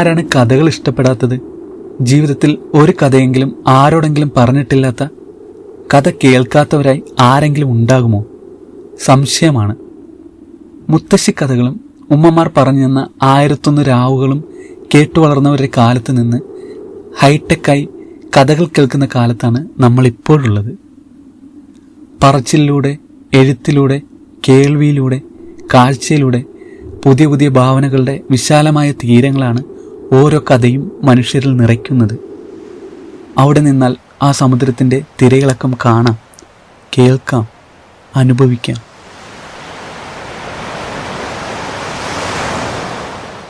ആരാണ് കഥകൾ ഇഷ്ടപ്പെടാത്തത്? ജീവിതത്തിൽ ഒരു കഥയെങ്കിലും ആരോടെങ്കിലും പറഞ്ഞിട്ടില്ലാത്ത? കഥ കേൾക്കാത്തവരായി ആരെങ്കിലും ഉണ്ടാകുമോ? സംശയമാണ്. മുത്തശ്ശി കഥകളും ഉമ്മമാർ പറഞ്ഞു തന്ന ആയിരത്തൊന്ന് രാവുകളും കേട്ടു വളർന്നവരുടെ കാലത്ത് നിന്ന് ഹൈടെക്കായി കഥകൾ കേൾക്കുന്ന കാലത്താണ് നമ്മൾ ഇപ്പോഴുള്ളത് പറച്ചിലൂടെ എഴുത്തിലൂടെ കേൾവിയിലൂടെ കാഴ്ചയിലൂടെ പുതിയ പുതിയ ഭാവനകളുടെ വിശാലമായ തീരങ്ങളാണ് ഓരോ കഥയും മനുഷ്യരിൽ നിറയ്ക്കുന്നത്. അവിടെ നിന്നാൽ ആ സമുദ്രത്തിന്റെ തിരയിളക്കം കാണാം കേൾക്കാം അനുഭവിക്കാം.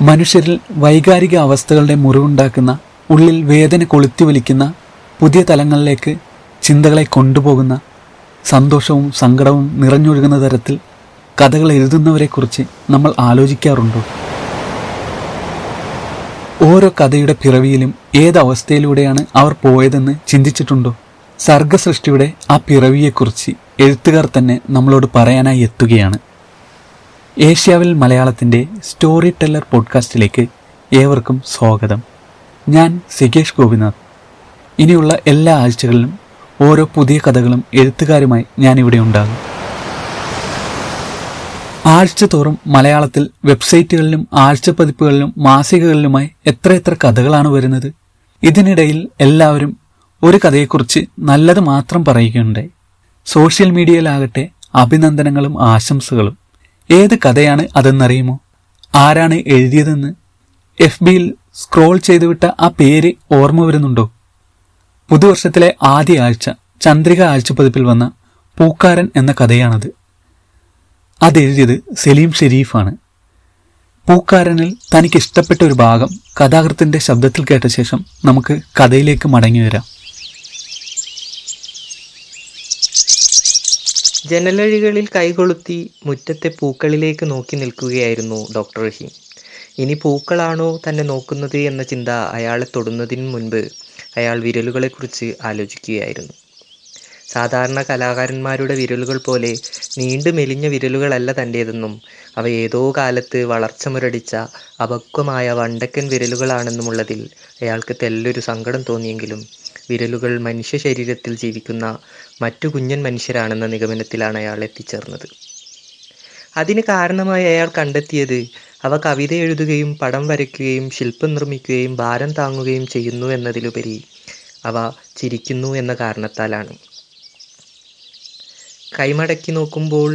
മനുഷ്യരിൽ വൈകാരിക അവസ്ഥകളുടെ മുറിവുണ്ടാക്കുന്ന ഉള്ളിൽ വേദന കൊളുത്തി വലിക്കുന്ന പുതിയ തലങ്ങളിലേക്ക് ചിന്തകളെ കൊണ്ടുപോകുന്ന സന്തോഷവും സങ്കടവും നിറഞ്ഞൊഴുകുന്ന തരത്തിൽ കഥകൾ എഴുതുന്നവരെക്കുറിച്ച് നമ്മൾ ആലോചിക്കാറുണ്ടോ? ഓരോ കഥയുടെ പിറവിയിലും ഏതവസ്ഥയിലൂടെയാണ് അവർ പോയതെന്ന് ചിന്തിച്ചിട്ടുണ്ടോ? സർഗസൃഷ്ടിയുടെ ആ പിറവിയെക്കുറിച്ച് എഴുത്തുകാർ തന്നെ നമ്മളോട് പറയാനായി എത്തുകയാണ്. ഏഷ്യാവിൽ മലയാളത്തിന്റെ സ്റ്റോറി ടെല്ലർ പോഡ്കാസ്റ്റിലേക്ക് ഏവർക്കും സ്വാഗതം. ഞാൻ സികേഷ് ഗോപിനാഥ്. ഇനിയുള്ള എല്ലാ ആഴ്ചകളിലും ഓരോ പുതിയ കഥകളും എഴുത്തുകാരുമായി ഞാനിവിടെ ഉണ്ടാകും. ആഴ്ച തോറും മലയാളത്തിൽ വെബ്സൈറ്റുകളിലും ആഴ്ച പതിപ്പുകളിലും മാസികകളിലുമായി എത്ര കഥകളാണ് വരുന്നത്? ഇതിനിടയിൽ എല്ലാവരും ഒരു കഥയെക്കുറിച്ച് നല്ലത് മാത്രം പറയുകയുണ്ടായി. സോഷ്യൽ മീഡിയയിലാകട്ടെ അഭിനന്ദനങ്ങളും ആശംസകളും. ഏത് കഥയാണ് അതെന്നറിയുമോ? ആരാണ് എഴുതിയതെന്ന്? എഫ് ബിയിൽ സ്ക്രോൾ ചെയ്തു വിട്ട ആ പേര് ഓർമ്മ വരുന്നുണ്ടോ? പുതുവർഷത്തിലെ ആദ്യ ആഴ്ച ചന്ദ്രിക ആഴ്ച പതിപ്പിൽ വന്ന പൂക്കാരൻ എന്ന കഥയാണത്. അതെഴുതിയത് സലീം ഷെരീഫാണ്. പൂക്കാരനിൽ തനിക്ക് ഇഷ്ടപ്പെട്ട ഒരു ഭാഗം കഥാകൃത്തിന്റെ ശബ്ദത്തിൽ കേട്ട ശേഷം നമുക്ക് കഥയിലേക്ക് മടങ്ങി വരാം. ജനലഴികളിൽ കൈകൊളുത്തി മുറ്റത്തെ പൂക്കളിലേക്ക് നോക്കി നിൽക്കുകയായിരുന്നു ഡോക്ടർ റഹീം. ഇനി പൂക്കളാണോ തന്നെ നോക്കുന്നത് എന്ന ചിന്ത അയാളെ തൊടുന്നതിന് മുൻപ് അയാൾ വിരലുകളെക്കുറിച്ച് ആലോചിക്കുകയായിരുന്നു. സാധാരണ കലാകാരന്മാരുടെ വിരലുകൾ പോലെ നീണ്ടു മെലിഞ്ഞ വിരലുകളല്ല തന്റേതെന്നും അവ ഏതോ കാലത്ത് വളർച്ച മുരടിച്ച അപക്വമായ വണ്ടക്കൻ വിരലുകളാണെന്നുമുള്ളതിൽ അയാൾക്ക് തെല്ലൊരു സങ്കടം തോന്നിയെങ്കിലും വിരലുകൾ മനുഷ്യ ശരീരത്തിൽ ജീവിക്കുന്ന മറ്റു കുഞ്ഞൻ മനുഷ്യരാണെന്ന നിഗമനത്തിലാണ് അയാൾ എത്തിച്ചേർന്നത്. അതിന് കാരണമായി അയാൾ കണ്ടെത്തിയത് അവ കവിത എഴുതുകയും പടം വരയ്ക്കുകയും ശില്പം നിർമ്മിക്കുകയും ഭാരം താങ്ങുകയും ചെയ്യുന്നു എന്നതിലുപരി അവ ചിരിക്കുന്നു എന്ന കാരണത്താലാണ്. കൈമടക്കി നോക്കുമ്പോൾ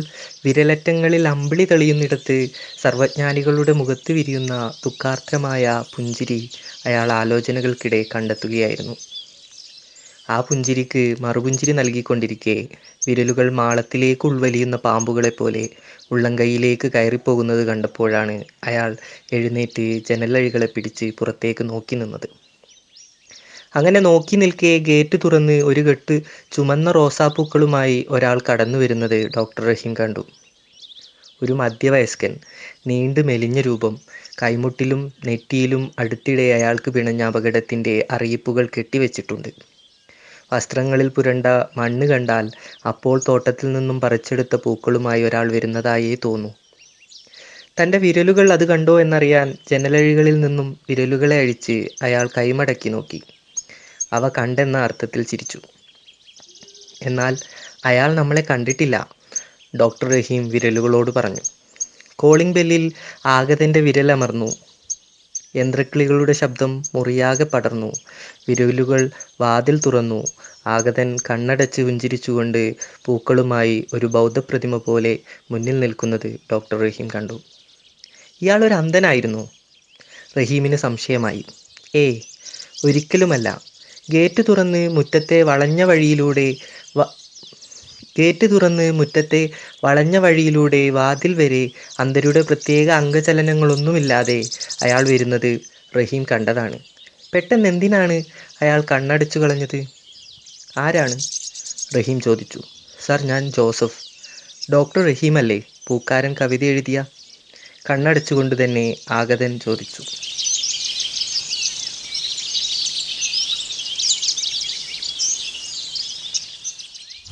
വിരലറ്റങ്ങളിൽ അമ്പിളി തെളിയുന്നിടത്ത് സർവജ്ഞാനികളുടെ മുഖത്ത് വിരിയുന്ന ദുഃഖാർദ്രമായ പുഞ്ചിരി അയാൾ ആലോചനകൾക്കിടെ കണ്ടെത്തുകയായിരുന്നു. ആ പുഞ്ചിരിക്ക് മറുപുഞ്ചിരി നൽകിക്കൊണ്ടിരിക്കെ വിരലുകൾ മാളത്തിലേക്ക് ഉൾവലിയുന്ന പാമ്പുകളെ പോലെ ഉള്ളംകൈയിലേക്ക് കയറിപ്പോകുന്നത് കണ്ടപ്പോഴാണ് അയാൾ എഴുന്നേറ്റ് ജനലഴികളെ പിടിച്ച് പുറത്തേക്ക് നോക്കി നിന്നത്. അങ്ങനെ നോക്കി നിൽക്കെ ഗേറ്റ് തുറന്ന് ഒരു കെട്ട് ചുമന്ന റോസാപ്പൂക്കളുമായി ഒരാൾ കടന്നു വരുന്നത് ഡോക്ടർ റഹീം കണ്ടു. ഒരു മധ്യവയസ്കൻ നീണ്ടു മെലിഞ്ഞ രൂപം കൈമുട്ടിലും നെറ്റിയിലും അടുത്തിടെ അയാൾക്ക് പിണഞ്ഞ അപകടത്തിന്റെ അറിയിപ്പുകൾ കെട്ടിവെച്ചിട്ടുണ്ട്. വസ്ത്രങ്ങളിൽ പുരണ്ട മണ്ണ് കണ്ടാൽ അപ്പോൾ തോട്ടത്തിൽ നിന്നും പറിച്ചെടുത്ത പൂക്കളുമായി ഒരാൾ വരുന്നതായേ തോന്നു. തന്റെ വിരലുകൾ അത് കണ്ടോ എന്നറിയാൻ ജനലഴികളിൽ നിന്നും വിരലുകളെ അഴിച്ച് അയാൾ കൈമടക്കി നോക്കി. അവ കണ്ടെന്ന അർത്ഥത്തിൽ ചിരിച്ചു. എന്നാൽ അയാൾ നമ്മളെ കണ്ടിട്ടില്ല ഡോക്ടർ റഹീം വിരലുകളോട് പറഞ്ഞു. കോളിംഗ് ബെല്ലിൽ ആഗതന്റെ വിരലമർന്നു യന്ത്രക്കിളികളുടെ ശബ്ദം മുറിയാകെ പടർന്നു. വിരലുകൾ വാതിൽ തുറന്നു. ആഗതൻ കണ്ണടച്ച് പുഞ്ചിരിച്ചുകൊണ്ട് പൂക്കളുമായി ഒരു ബൗദ്ധപ്രതിമ പോലെ മുന്നിൽ നിൽക്കുന്നത് ഡോക്ടർ റഹീം കണ്ടു. ഇയാൾ ഒരു അന്ധനായിരുന്നു. റഹീമിന് സംശയമായി. ഏ ഒരിക്കലുമല്ല. ഗേറ്റ് തുറന്ന് മുറ്റത്തെ വളഞ്ഞ വഴിയിലൂടെ ഗേറ്റ് തുറന്ന് മുറ്റത്തെ വളഞ്ഞ വഴിയിലൂടെ വാതിൽ വരെ അന്ധരുടെ പ്രത്യേക അംഗചലനങ്ങളൊന്നുമില്ലാതെ അയാൾ വരുന്നത് റഹീം കണ്ടതാണ്. പെട്ടെന്ന് എന്തിനാണ് അയാൾ കണ്ണടച്ചു കളഞ്ഞത്? ആരാണ്? റഹീം ചോദിച്ചു. സർ ഞാൻ ജോസഫ്. ഡോക്ടർ റഹീം അല്ലേ പൂക്കാരൻ കവിത എഴുതിയ? കണ്ണടച്ചുകൊണ്ട് തന്നെ ആഗതൻ ചോദിച്ചു.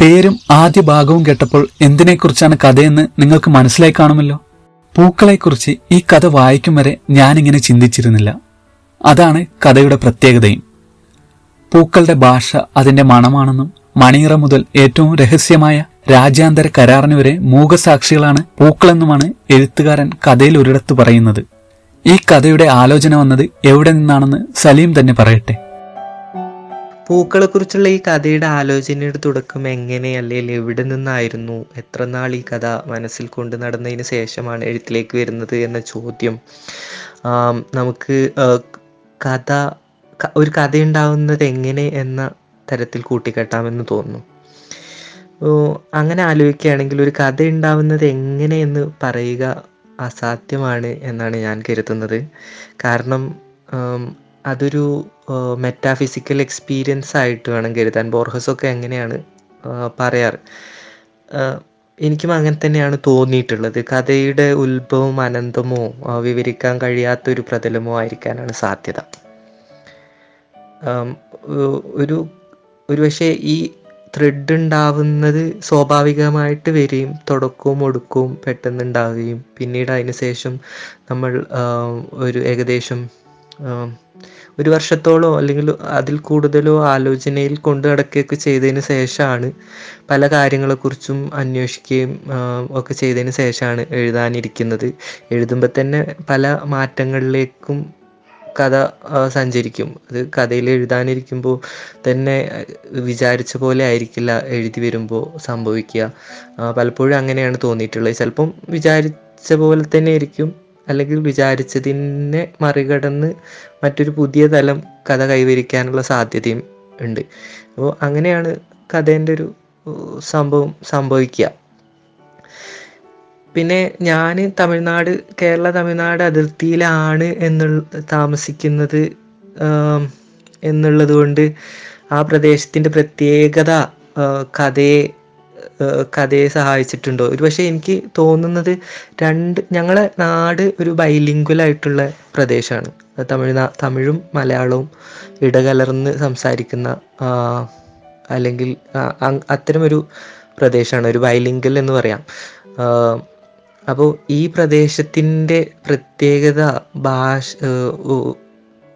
പേരും ആദ്യ ഭാഗവും കേട്ടപ്പോൾ എന്തിനെക്കുറിച്ചാണ് കഥയെന്ന് നിങ്ങൾക്ക് മനസ്സിലായി കാണുമല്ലോ? പൂക്കളെക്കുറിച്ച് ഈ കഥ വായിക്കും വരെ ഞാനിങ്ങനെ ചിന്തിച്ചിരുന്നില്ല. അതാണ് കഥയുടെ പ്രത്യേകതയും. പൂക്കളുടെ ഭാഷ അതിന്റെ മണമാണെന്നും മണിയറ മുതൽ ഏറ്റവും രഹസ്യമായ രാജ്യാന്തര കരാറിന് വരെ മൂകസാക്ഷികളാണ് പൂക്കളെന്നുമാണ് എഴുത്തുകാരൻ കഥയിൽ ഒരിടത്ത് പറയുന്നത്. ഈ കഥയുടെ ആലോചന വന്നത് എവിടെ നിന്നാണെന്ന് സലീം തന്നെ പറയട്ടെ. പൂക്കളെ കുറിച്ചുള്ള ഈ കഥയുടെ ആലോചനയുടെ തുടക്കം എങ്ങനെ അല്ലെങ്കിൽ എവിടെ നിന്നായിരുന്നു? എത്ര നാൾ ഈ കഥ മനസ്സിൽ കൊണ്ട് നടന്നതിന് ശേഷമാണ് എഴുത്തിലേക്ക് വരുന്നത് എന്ന ചോദ്യം. നമുക്ക് കഥ ഒരു കഥ ഉണ്ടാവുന്നത് എങ്ങനെ എന്ന തരത്തിൽ കൂട്ടിക്കെട്ടാമെന്ന് തോന്നുന്നു. അങ്ങനെ ആലോചിക്കുകയാണെങ്കിൽ ഒരു കഥ ഉണ്ടാവുന്നത് എങ്ങനെ എന്ന് പറയുക അസാധ്യമാണ് എന്നാണ് ഞാൻ കരുതുന്നത്. കാരണം അതൊരു മെറ്റാഫിസിക്കൽ എക്സ്പീരിയൻസ് ആയിട്ട് വേണം കരുതാൻ. ബോർഹസൊക്കെ എങ്ങനെയാണ് പറയാറ്? എനിക്കും അങ്ങനെ തന്നെയാണ് തോന്നിയിട്ടുള്ളത്. കഥയുടെ ഉത്ഭവം അനന്തമോ വിവരിക്കാൻ കഴിയാത്ത ഒരു പ്രതലമോ ആയിരിക്കാനാണ് സാധ്യത. ഒരു ഒരു പക്ഷേ ഈ ത്രെഡ് ഉണ്ടാവുന്നത് സ്വാഭാവികമായിട്ട് വരികയും തുടക്കവും ഒടുക്കവും പെട്ടെന്ന് ഉണ്ടാവുകയും പിന്നീട് അതിന് ശേഷം നമ്മൾ ഒരു ഏകദേശം ഒരു വർഷത്തോളോ അല്ലെങ്കിൽ അതിൽ കൂടുതലോ ആലോചനയിൽ കൊണ്ടു നടക്കുകയൊക്കെ ചെയ്തതിന് ശേഷമാണ് പല കാര്യങ്ങളെക്കുറിച്ചും അന്വേഷിക്കുകയും ഒക്കെ ചെയ്തതിന് ശേഷമാണ് എഴുതാനിരിക്കുന്നത്. എഴുതുമ്പോൾ തന്നെ പല മാറ്റങ്ങളിലേക്കും കഥ സഞ്ചരിക്കും. അത് കഥയിൽ എഴുതാനിരിക്കുമ്പോൾ തന്നെ വിചാരിച്ച പോലെ ആയിരിക്കില്ല എഴുതി വരുമ്പോൾ സംഭവിക്കുക. പലപ്പോഴും അങ്ങനെയാണ് തോന്നിയിട്ടുള്ളത്. ചിലപ്പം വിചാരിച്ച പോലെ തന്നെ ആയിരിക്കും. അല്ലെങ്കിൽ വിചാരിച്ചതിനെ മറികടന്ന് മറ്റൊരു പുതിയ തലം കഥ കൈവരിക്കാനുള്ള സാധ്യതയും ഉണ്ട്. അപ്പോൾ അങ്ങനെയാണ് കഥേന്റെ ഒരു സംഭവം സംഭവിക്കുക. പിന്നെ ഞാൻ തമിഴ്നാട് കേരള തമിഴ്നാട് അതിർത്തിയിലാണ് എന്നുള്ള താമസിക്കുന്നത് എന്നുള്ളത് കൊണ്ട് ആ പ്രദേശത്തിന്റെ പ്രത്യേകത കഥയെ കഥയെ സഹായിച്ചിട്ടുണ്ടോ? ഒരു പക്ഷേ എനിക്ക് തോന്നുന്നത് രണ്ട് ഞങ്ങളെ നാട് ഒരു ബൈലിംഗ്വൽ ആയിട്ടുള്ള പ്രദേശമാണ് തമിഴ്നാ തമിഴും മലയാളവും ഇടകലർന്ന് സംസാരിക്കുന്ന അല്ലെങ്കിൽ അത്തരമൊരു പ്രദേശമാണ് ഒരു ബൈലിംഗൽ എന്ന് പറയാം. അപ്പോൾ ഈ പ്രദേശത്തിന്റെ പ്രത്യേകത ഭാഷ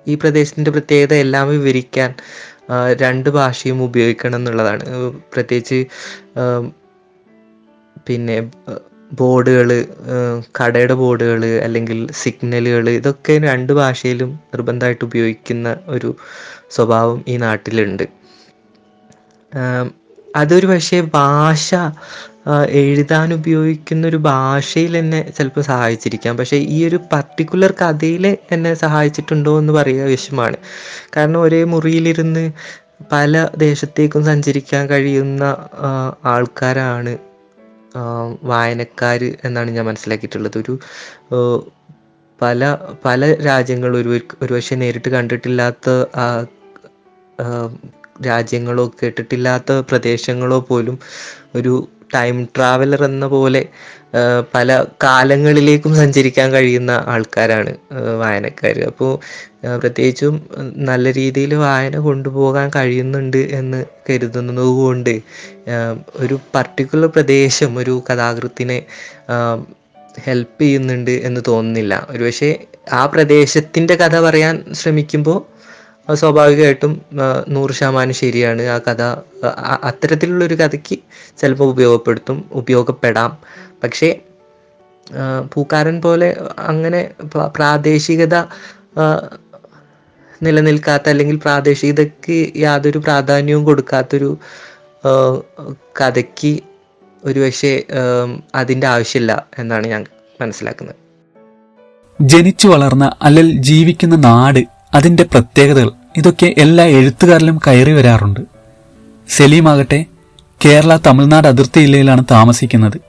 ഈ പ്രദേശത്തിന്റെ പ്രത്യേകത എല്ലാം വിവരിക്കാൻ രണ്ട് ഭാഷയും ഉപയോഗിക്കണം എന്നുള്ളതാണ്. പ്രത്യേകിച്ച് പിന്നെ ബോർഡുകൾ കടയുടെ ബോർഡുകൾ അല്ലെങ്കിൽ സിഗ്നലുകൾ ഇതൊക്കെ രണ്ട് ഭാഷയിലും നിർബന്ധമായിട്ട് ഉപയോഗിക്കുന്ന ഒരു സ്വഭാവം ഈ നാട്ടിലുണ്ട്. അതൊരു പക്ഷേ ഭാഷ എഴുതാൻ ഉപയോഗിക്കുന്ന ഒരു ഭാഷയിൽ എന്നെ ചിലപ്പോൾ സഹായിച്ചിരിക്കാം. പക്ഷേ ഈ ഒരു പർട്ടിക്കുലർ കഥയിൽ എന്നെ സഹായിച്ചിട്ടുണ്ടോ എന്ന് പറയുക വിഷയമാണ് കാരണം ഒരേ മുറിയിലിരുന്ന് പല ദേശത്തേക്കും സഞ്ചരിക്കാൻ കഴിയുന്ന ആൾക്കാരാണ് വായനക്കാർ എന്നാണ് ഞാൻ മനസ്സിലാക്കിയിട്ടുള്ളത്. ഒരു പല പല രാജ്യങ്ങൾ ഒരു ഒരുപക്ഷെ നേരിട്ട് കണ്ടിട്ടില്ലാത്ത രാജ്യങ്ങളോ കേട്ടിട്ടില്ലാത്ത പ്രദേശങ്ങളോ പോലും ഒരു ടൈം ട്രാവലർ എന്ന പോലെ പല കാലങ്ങളിലേക്കും സഞ്ചരിക്കാൻ കഴിയുന്ന ആൾക്കാരാണ് വായനക്കാർ അപ്പോൾ പ്രത്യേകിച്ചും നല്ല രീതിയിൽ വായന കൊണ്ടുപോകാൻ കഴിയുന്നുണ്ട് എന്ന് കരുതുന്നതുകൊണ്ട് ഒരു പർട്ടിക്കുലർ പ്രദേശം ഒരു കഥാകൃത്തിനെ ഹെൽപ്പ് ചെയ്യുന്നുണ്ട് എന്ന് തോന്നുന്നില്ല. ഒരുപക്ഷെ ആ പ്രദേശത്തിന്റെ കഥ പറയാൻ ശ്രമിക്കുമ്പോൾ അത് സ്വാഭാവികമായിട്ടും നൂറ് ശതമാനം ശരിയാണ്. ആ കഥ അത്തരത്തിലുള്ളൊരു കഥയ്ക്ക് ചിലപ്പോൾ ഉപയോഗപ്പെടുത്തും ഉപയോഗപ്പെടാം. പക്ഷേ പൂക്കാരൻ പോലെ അങ്ങനെ പ്രാദേശികത നിലനിൽക്കാത്ത അല്ലെങ്കിൽ പ്രാദേശികതയ്ക്ക് യാതൊരു പ്രാധാന്യവും കൊടുക്കാത്തൊരു കഥയ്ക്ക് ഒരു പക്ഷേ അതിന്റെ ആവശ്യമില്ല എന്നാണ് ഞാൻ മനസ്സിലാക്കുന്നത്. ജനിച്ചു വളർന്ന അല്ലെങ്കിൽ ജീവിക്കുന്ന നാട് അതിന്റെ പ്രത്യേകതകൾ. ഇതൊക്കെ എല്ലാ എഴുത്തുകാരിലും കയറി വരാറുണ്ട്. സലീമാകട്ടെ കേരള തമിഴ്നാട് അതിർത്തി ജില്ലയിലാണ് താമസിക്കുന്നത്.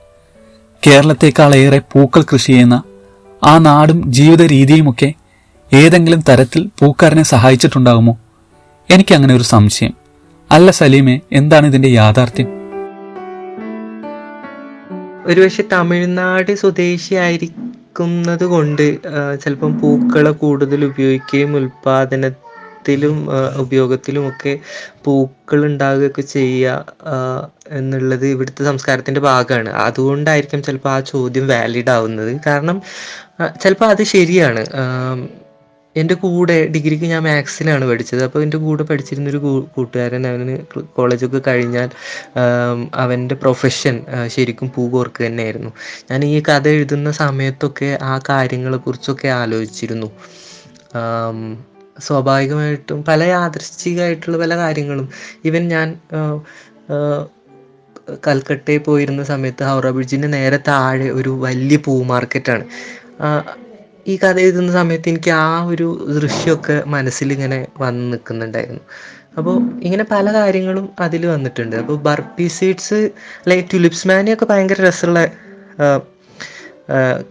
കേരളത്തെക്കാളേറെ പൂക്കൾ കൃഷി ചെയ്യുന്ന ആ നാടും ജീവിത രീതിയുമൊക്കെ ഏതെങ്കിലും തരത്തിൽ പൂക്കാരനെ സഹായിച്ചിട്ടുണ്ടാകുമോ? എനിക്ക് അങ്ങനെ ഒരു സംശയം. അല്ല സലീമെ എന്താണ് ഇതിന്റെ യാഥാർത്ഥ്യം? ഒരുപക്ഷെ തമിഴ്നാട് സ്വദേശിയായിരിക്കുന്നത് കൊണ്ട് ചിലപ്പം പൂക്കളെ കൂടുതൽ ഉപയോഗിക്കുകയും ഉൽപാദനത്തിലും ഉപയോഗത്തിലും ഒക്കെ പൂക്കൾ ഉണ്ടാകുകയൊക്കെ ചെയ്യുക എന്നുള്ളത് ഇവിടുത്തെ സംസ്കാരത്തിന്റെ ഭാഗമാണ്. അതുകൊണ്ടായിരിക്കും ചിലപ്പോൾ ആ ചോദ്യം വാലിഡ് ആവുന്നത്. കാരണം ചിലപ്പോൾ അത് ശരിയാണ്. എന്റെ കൂടെ ഡിഗ്രിക്ക് ഞാൻ മാത്സിലാണ് പഠിച്ചത്. അപ്പോൾ എന്റെ കൂടെ പഠിച്ചിരുന്നൊരു കൂട്ടുകാരൻ അവന് കോളേജൊക്കെ കഴിഞ്ഞാൽ അവന്റെ പ്രൊഫഷൻ ശരിക്കും പൂകോർക്ക് തന്നെയായിരുന്നു. ഞാൻ ഈ കഥ എഴുതുന്ന സമയത്തൊക്കെ ആ കാര്യങ്ങളെക്കുറിച്ചൊക്കെ ആലോചിച്ചിരുന്നു. സ്വാഭാവികമായിട്ടും പല യാദൃശ്ചികമായിട്ടുള്ള പല കാര്യങ്ങളും. ഈവൻ ഞാൻ കൽക്കട്ടയിൽ പോയിരുന്ന സമയത്ത് ഹൗറ ബ്രിഡ്ജിന് നേരെ താഴെ ഒരു വലിയ പൂ മാർക്കറ്റാണ് ഈ കഥ എഴുതുന്ന സമയത്ത് എനിക്ക് ആ ഒരു ദൃശ്യമൊക്കെ മനസ്സിൽ ഇങ്ങനെ വന്ന് നിൽക്കുന്നുണ്ടായിരുന്നു. അപ്പോൾ ഇങ്ങനെ പല കാര്യങ്ങളും അതിൽ വന്നിട്ടുണ്ട്. അപ്പോൾ ബർപ്പി സീഡ്സ് ലൈക്ക് ടുലിപ്സ് മാനിയൊക്കെ ഭയങ്കര രസമുള്ള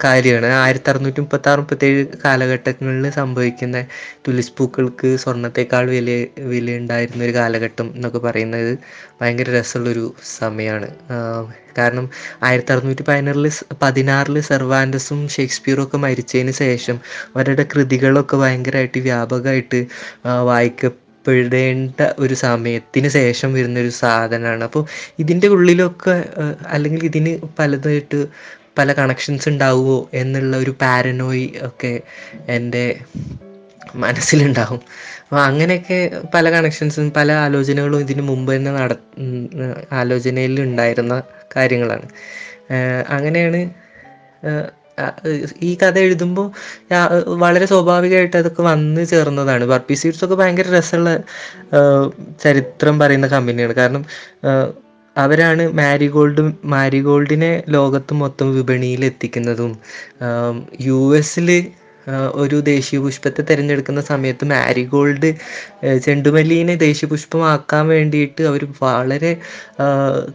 കാര്യമാണ്. ആയിരത്തി അറുന്നൂറ്റി മുപ്പത്തി ആറ് മുപ്പത്തേഴ് കാലഘട്ടങ്ങളിൽ സംഭവിക്കുന്ന തുലിസ് പൂക്കൾക്ക് സ്വർണത്തെക്കാൾ വില വില ഉണ്ടായിരുന്ന ഒരു കാലഘട്ടം എന്നൊക്കെ പറയുന്നത് ഭയങ്കര രസമുള്ളൊരു സമയമാണ്. കാരണം ആയിരത്തി അറുന്നൂറ്റി പതിനാറിൽ പതിനാറിൽ സെർവാൻഡസും ഷേക്സ്പിയറും ഒക്കെ മരിച്ചതിന് ശേഷം അവരുടെ കൃതികളൊക്കെ ഭയങ്കരമായിട്ട് വ്യാപകമായിട്ട് വായിക്ക പെടേണ്ട ഒരു സമയത്തിന് ശേഷം വരുന്നൊരു സാധനമാണ്. അപ്പോൾ ഇതിന്റെ ഉള്ളിലൊക്കെ അല്ലെങ്കിൽ ഇതിന് പലതായിട്ട് പല കണക്ഷൻസ് ഉണ്ടാവുമോ എന്നുള്ള ഒരു പാരനോയി ഒക്കെ എന്റെ മനസ്സിലുണ്ടാവും. അപ്പോൾ അങ്ങനെയൊക്കെ പല കണക്ഷൻസും പല ആലോചനകളും ഇതിനു മുമ്പ് തന്നെ നട ആലോചനയിൽ ഉണ്ടായിരുന്ന കാര്യങ്ങളാണ്. അങ്ങനെയാണ് ഈ കഥ എഴുതുമ്പോൾ വളരെ സ്വാഭാവികമായിട്ട് അതൊക്കെ വന്ന് ചേർന്നതാണ്. ബർപ്പി സീഡ്സ് ഒക്കെ ഭയങ്കര രസമുള്ള ചരിത്രം പറയുന്ന കമ്പനിയാണ് കാരണം അവരാണ് മാരിഗോൾഡ് മാരിഗോൾഡിനെ ലോകത്ത് മൊത്തം വിപണിയിൽ എത്തിക്കുന്നതും യു എസിൽ ഒരു ദേശീയ പുഷ്പത്തെ തിരഞ്ഞെടുക്കുന്ന സമയത്ത് മാരിഗോൾഡ് ചെണ്ടുമല്ലിനെ ദേശീയ പുഷ്പമാക്കാൻ വേണ്ടിയിട്ട് അവർ വളരെ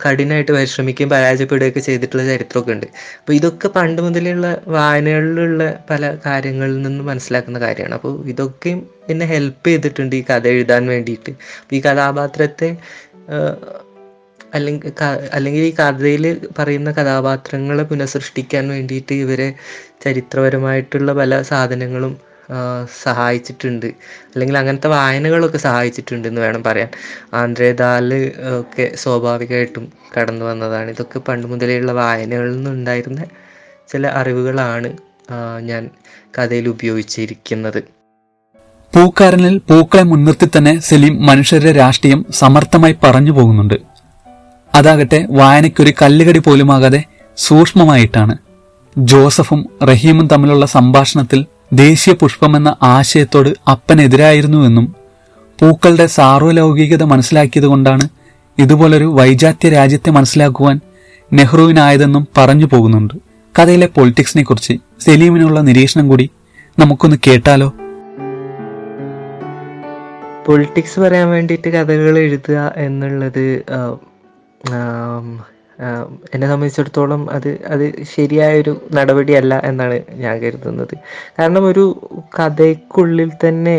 കഠിനമായിട്ട് പരിശ്രമിക്കുകയും പരാജയപ്പെടുകയൊക്കെ ചെയ്തിട്ടുള്ള ചരിത്രമൊക്കെ ഉണ്ട്. അപ്പോൾ ഇതൊക്കെ പണ്ട് മുതലുള്ള വായനകളിലുള്ള പല കാര്യങ്ങളിൽ നിന്ന് മനസ്സിലാക്കുന്ന കാര്യമാണ്. അപ്പോൾ ഇതൊക്കെയും എന്നെ ഹെൽപ്പ് ചെയ്തിട്ടുണ്ട് ഈ കഥ എഴുതാൻ വേണ്ടിയിട്ട്. ഈ കഥാപാത്രത്തെ അല്ലെങ്കിൽ അല്ലെങ്കിൽ ഈ കഥയിൽ പറയുന്ന കഥാപാത്രങ്ങളെ പുനഃസൃഷ്ടിക്കാൻ വേണ്ടിയിട്ട് ഇവരെ ചരിത്രപരമായിട്ടുള്ള പല സാധനങ്ങളും സഹായിച്ചിട്ടുണ്ട്. അല്ലെങ്കിൽ അങ്ങനത്തെ വായനകളൊക്കെ സഹായിച്ചിട്ടുണ്ട് എന്ന് വേണം പറയാൻ. ആന്ധ്രേദാൽ ഒക്കെ സ്വാഭാവികമായിട്ടും കടന്നു വന്നതാണ്. ഇതൊക്കെ പണ്ട് മുതലേയുള്ള വായനകളിൽ നിന്നുണ്ടായിരുന്ന ചില അറിവുകളാണ് ഞാൻ കഥയിൽ ഉപയോഗിച്ചിരിക്കുന്നത്. പൂക്കാരനിൽ പൂക്കളെ മുൻനിർത്തി തന്നെ സലീം മനുഷ്യരുടെ രാഷ്ട്രീയം സമർത്ഥമായി പറഞ്ഞു പോകുന്നുണ്ട്. അതാകട്ടെ വായനയ്ക്കൊരു കല്ലുകടി പോലുമാകാതെ സൂക്ഷ്മമായിട്ടാണ്. ജോസഫും റഹീമും തമ്മിലുള്ള സംഭാഷണത്തിൽ ദേശീയ പുഷ്പമെന്ന ആശയത്തോട് അപ്പനെതിരായിരുന്നുവെന്നും പൂക്കളുടെ സാർവലൗകികത മനസ്സിലാക്കിയതുകൊണ്ടാണ് ഇതുപോലൊരു വൈജാത്യ രാജ്യത്തെ മനസ്സിലാക്കുവാൻ നെഹ്റുവിനായതെന്നും പറഞ്ഞു പോകുന്നുണ്ട്. കഥയിലെ പൊളിറ്റിക്സിനെ കുറിച്ച് സലീമിനുള്ള നിരീക്ഷണം കൂടി നമുക്കൊന്ന് കേട്ടാലോ? പൊളിറ്റിക്സ് പറയാൻ വേണ്ടിയിട്ട് കഥകൾ എഴുതുക എന്നുള്ളത് എന്നെ സംബന്ധിച്ചിടത്തോളം അത് അത് ശരിയായൊരു നടപടിയല്ല എന്നാണ് ഞാൻ കരുതുന്നത്. കാരണം ഒരു കഥയ്ക്കുള്ളിൽ തന്നെ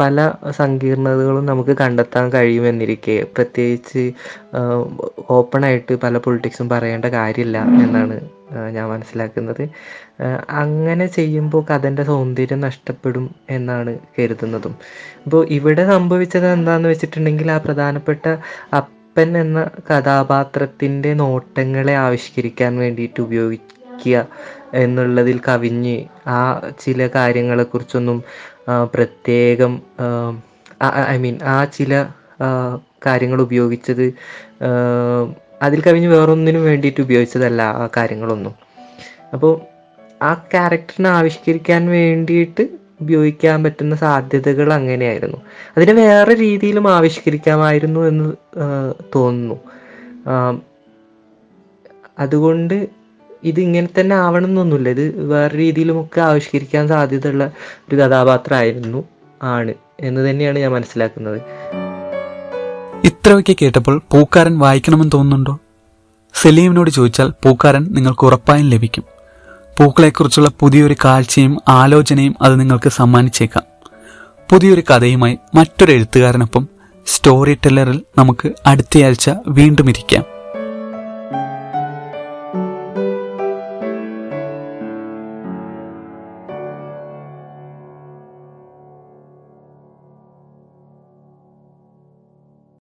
പല സങ്കീർണതകളും നമുക്ക് കണ്ടെത്താൻ കഴിയുമെന്നിരിക്കെ പ്രത്യേകിച്ച് ഓപ്പണായിട്ട് പല പൊളിറ്റിക്സും പറയേണ്ട കാര്യമില്ല എന്നാണ് ഞാൻ മനസ്സിലാക്കുന്നത്. അങ്ങനെ ചെയ്യുമ്പോൾ കഥന്റെ സൗന്ദര്യം നഷ്ടപ്പെടും എന്നാണ് കരുതുന്നതും. അപ്പോൾ ഇവിടെ സംഭവിച്ചത് എന്താണെന്ന് വെച്ചിട്ടുണ്ടെങ്കിൽ ആ പ്രധാനപ്പെട്ട അപ്പൻ എന്ന കഥാപാത്രത്തിന്റെ നോട്ടങ്ങളെ ആവിഷ്കരിക്കാൻ വേണ്ടിയിട്ട് ഉപയോഗിക്കുക എന്നുള്ളതിൽ കവിഞ്ഞ് ആ ചില കാര്യങ്ങളെക്കുറിച്ചൊന്നും പ്രത്യേകം ഐ മീൻ ആ ചില കാര്യങ്ങൾ ഉപയോഗിച്ചത് അതിൽ കവിഞ്ഞ് വേറൊന്നിനും വേണ്ടിയിട്ട് ഉപയോഗിച്ചതല്ല ആ കാര്യങ്ങളൊന്നും. അപ്പോൾ ആ ക്യാരക്ടറിനെ ആവിഷ്കരിക്കാൻ വേണ്ടിയിട്ട് ഉപയോഗിക്കാൻ പറ്റുന്ന സാധ്യതകൾ അങ്ങനെയായിരുന്നു. അതിനെ വേറെ രീതിയിലും ആവിഷ്കരിക്കാമായിരുന്നു എന്ന് തോന്നുന്നു. അതുകൊണ്ട് ഇത് ഇങ്ങനെ തന്നെ ആവണം എന്നൊന്നുമില്ല ഇത് വേറെ രീതിയിലുമൊക്കെ ആവിഷ്കരിക്കാൻ സാധ്യതയുള്ള ഒരു കഥാപാത്രമായിരുന്നു ആണ് എന്ന് തന്നെയാണ് ഞാൻ മനസ്സിലാക്കുന്നത്. ഇത്രയൊക്കെ കേട്ടപ്പോൾ പൂക്കാരൻ വായിക്കണമെന്ന് തോന്നുന്നുണ്ടോ? സലീമിനോട് ചോദിച്ചാൽ പൂക്കാരൻ നിങ്ങൾക്ക് ഉറപ്പായും ലഭിക്കും. പൂക്കളെക്കുറിച്ചുള്ള പുതിയൊരു കാഴ്ചയും ആലോചനയും അത് നിങ്ങൾക്ക് സമ്മാനിച്ചേക്കാം. പുതിയൊരു കഥയുമായി മറ്റൊരു എഴുത്തുകാരനൊപ്പം സ്റ്റോറി ടെല്ലറിൽ നമുക്ക് അടുത്തയാഴ്ച വീണ്ടും ഇരിക്കാം.